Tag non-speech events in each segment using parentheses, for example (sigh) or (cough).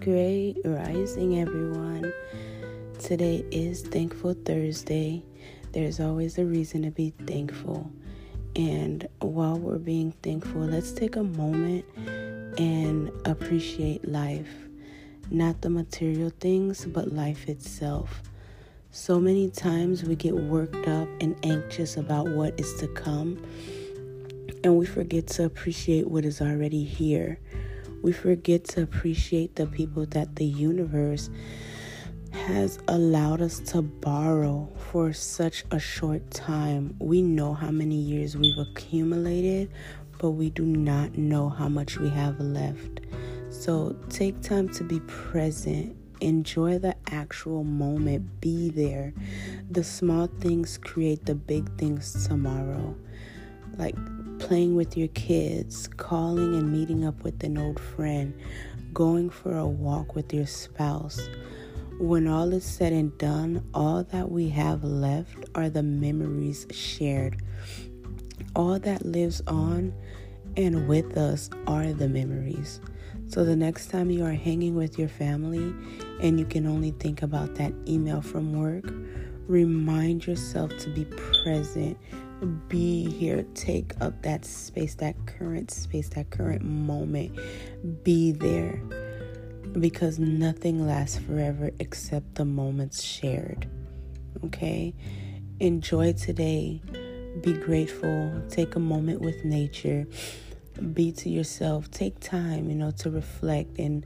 Great rising, everyone. Today is Thankful Thursday. There's always a reason to be thankful. And while we're being thankful, let's take a moment and appreciate life. Not the material things, but life itself. So many times we get worked up and anxious about what is to come, and we forget to appreciate what is already here we forget to appreciate the people that the universe has allowed us to borrow for such a short time. We know how many years we've accumulated, but we do not know how much we have left. So take time to be present. Enjoy the actual moment. Be there. The small things create the big things tomorrow. Like playing with your kids, calling and meeting up with an old friend, going for a walk with your spouse. When all is said and done, all that we have left are the memories shared. All that lives on and with us are the memories. So the next time you are hanging with your family and you can only think about that email from work, remind yourself to be present be here. Take up that space, that current space, that current moment. Be there because nothing lasts forever except the moments shared. Okay? Enjoy today. Be grateful. Take a moment with nature. Be to yourself. Take time, you know, to reflect and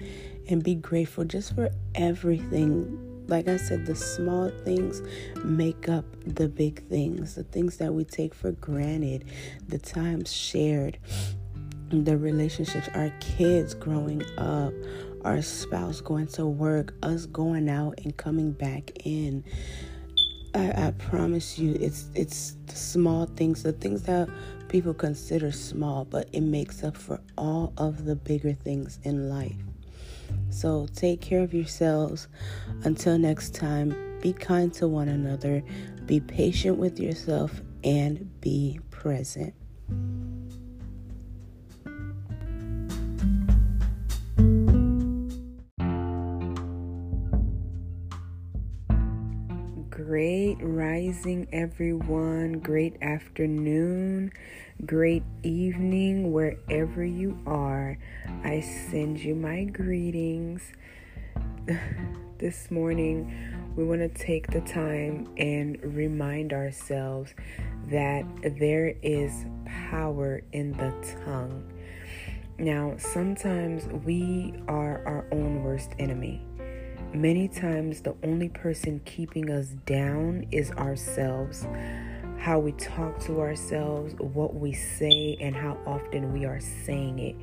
and be grateful just for everything like I said, the small things make up the big things, the things that we take for granted, the times shared, the relationships, our kids growing up, our spouse going to work, us going out and coming back in. I, I promise you, it's it's the small things, the things that people consider small, but it makes up for all of the bigger things in life. So take care of yourselves. Until next time, be kind to one another, be patient with yourself, and be present. Great rising, everyone. Great afternoon. Great evening, wherever you are. I send you my greetings. (laughs) this morning, we want to take the time and remind ourselves that there is power in the tongue. Now, sometimes we are our own worst enemy. Many times, the only person keeping us down is ourselves how we talk to ourselves, what we say, and how often we are saying it.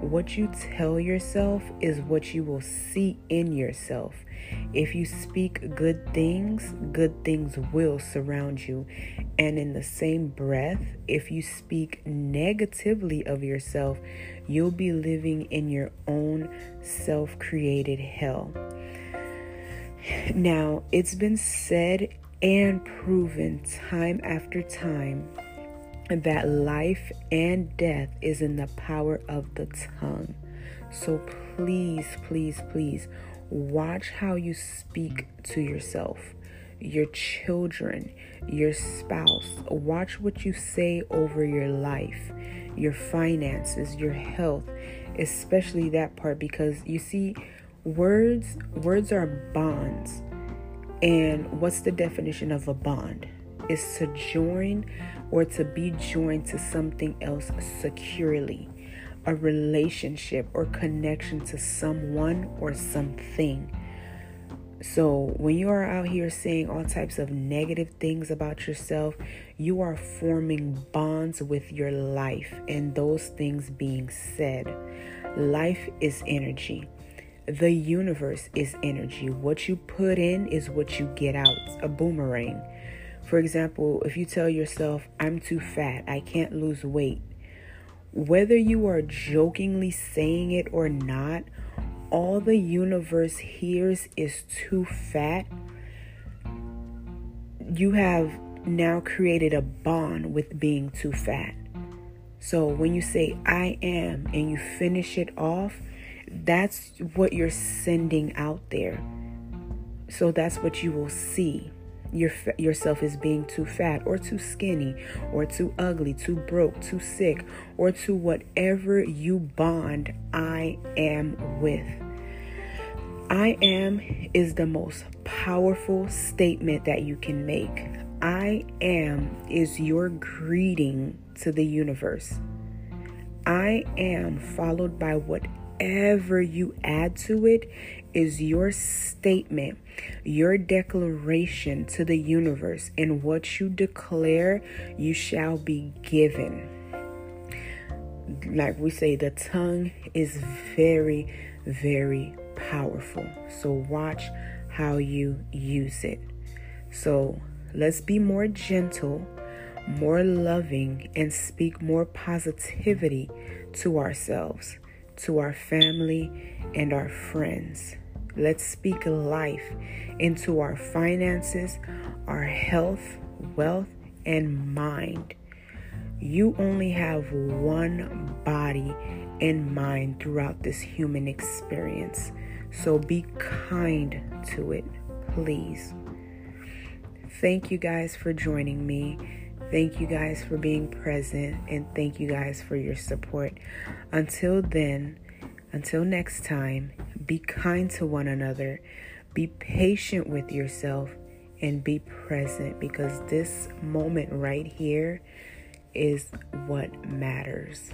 What you tell yourself is what you will see in yourself. If you speak good things, good things will surround you. And in the same breath, if you speak negatively of yourself, you'll be living in your own self created hell. Now, it's been said and proven time after time that life and death is in the power of the tongue. So please, please, please watch how you speak to yourself, your children, your spouse. Watch what you say over your life, your finances, your health, especially that part because you see words words are bonds and what's the definition of a bond? Is to join or to be joined to something else securely, a relationship or connection to someone or something. So, when you are out here saying all types of negative things about yourself, you are forming bonds with your life, and those things being said. Life is energy. The universe is energy. What you put in is what you get out. A boomerang. For example, if you tell yourself, I'm too fat, I can't lose weight, whether you are jokingly saying it or not, all the universe hears is too fat. You have now created a bond with being too fat. So when you say I am and you finish it off, that's what you're sending out there. So that's what you will see. Your, yourself as being too fat or too skinny or too ugly, too broke, too sick, or to whatever you bond I am with. I am is the most powerful statement that you can make. I am is your greeting to the universe. I am followed by whatever you add to it is your statement, your declaration to the universe, and what you declare, you shall be given. Like we say, the tongue is very, very powerful. So watch how you use it. So let's be more gentle, more loving, and speak more positivity to ourselves, to our family, and our friends. Let's speak life into our finances, our health, wealth, and mind. You only have one body and mind throughout this human experience. So be kind to it, please. Thank you guys for joining me. Thank you guys for being present and thank you guys for your support. Until then, until next time, be kind to one another, be patient with yourself, and be present because this moment right here is what matters.